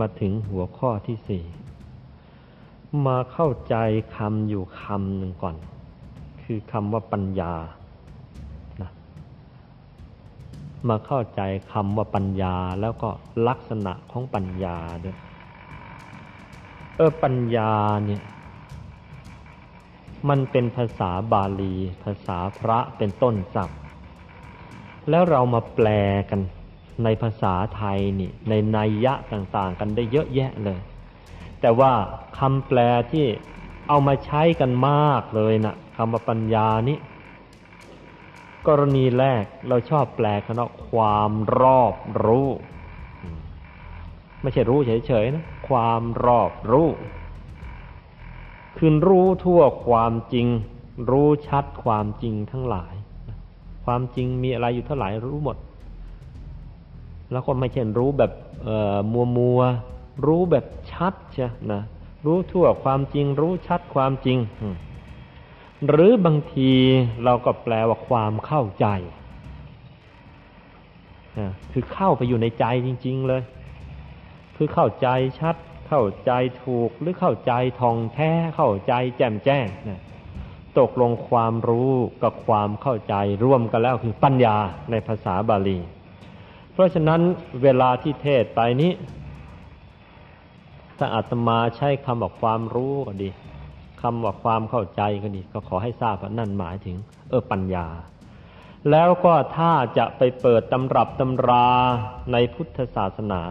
มาถึงหัวข้อที่สี่มาเข้าใจคำอยู่คำหนึ่งก่อน คือคำว่าปัญญานะมาเข้าใจคำว่าปัญญาแล้วก็ลักษณะของปัญญาด้วยเออปัญญาเนี่ย มันเป็นภาษาบาลี ภาษาพระเป็นต้นศัพท์ แล้วเรามาแปลกัน ในภาษาไทยนี่ในนัยยะต่างๆ กันได้เยอะแยะเลย แต่ว่าคำแปลที่เอามาใช้กันมากเลยนะคำว่าปัญญานี้กรณีแรกเราชอบแปลคำว่าความรอบรู้ ไม่ใช่รู้เฉยๆนะความรอบรู้คือรู้ทั่วความจริง รู้ชัดความจริงทั้งหลาย ความจริงมีอะไรอยู่เท่าไหร่รู้หมด แล้วก็ไม่ใช่รู้แบบมัวมัวรู้แบบชัดใช่นะรู้ทั่วความจริง รู้ชัดความจริง หรือบางทีเราก็แปลว่าความเข้าใจคือเข้าไปอยู่ในใจจริง ๆ เลย คือเข้าใจชัด เข้าใจถูกหรือเข้าใจทองแท้เข้าใจแจ่มแจ้งนะตกลงความรู้กับความเข้าใจร่วมกันแล้วคือปัญญาในภาษาบาลี เพราะฉะนั้นเวลาที่เทศไปนี้ ถ้าอาตมาใช้คำว่าความรู้ก็ดีคำว่าความเข้าใจก็ดี ก็ขอให้ทราบว่านั่นหมายถึง เออปัญญา แล้วก็ถ้าจะไปเปิดตำรับตำราในพุทธศาสนา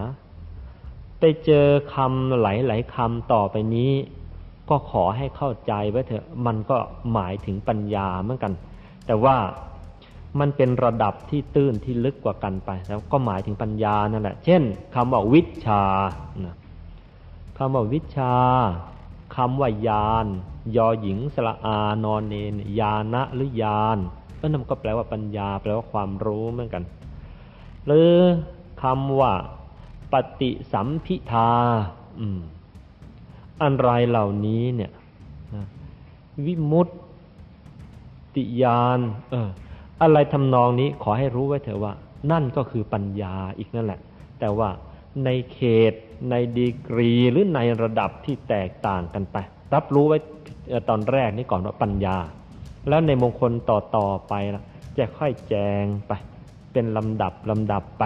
ไปเจอคำหลายๆคำต่อไปนี้ ก็ขอให้เข้าใจไว้เถอะ มันก็หมายถึงปัญญาเหมือนกัน แต่ว่า มันเป็นระดับที่ตื้นที่ลึกกว่ากันไป แล้วก็หมายถึงปัญญานั่นแหละ เช่นคำว่าวิชานะคำว่าวิชาคำว่ายาน ยอหญิงสละอานอนเนนยานะหรือยานก็นั่นก็แปลว่าปัญญา แปลว่าความรู้เหมือนกัน หรือคำว่า ปฏิสัมพิทาอืมอันไรเหล่านี้เนี่ย วิมุตติยานเออ อะไรทำนองนี้ขอให้รู้ไว้เถอะว่า นั่นก็คือปัญญาอีกนั่นแหละ แต่ว่าในเขตในดีกรีหรือในระดับที่แตกต่างกันไป รับรู้ไว้ตอนแรกนี่ก่อนว่าปัญญา แล้วในมงคลต่อๆไปจะค่อยแจงไป เป็นลำดับลำดับไป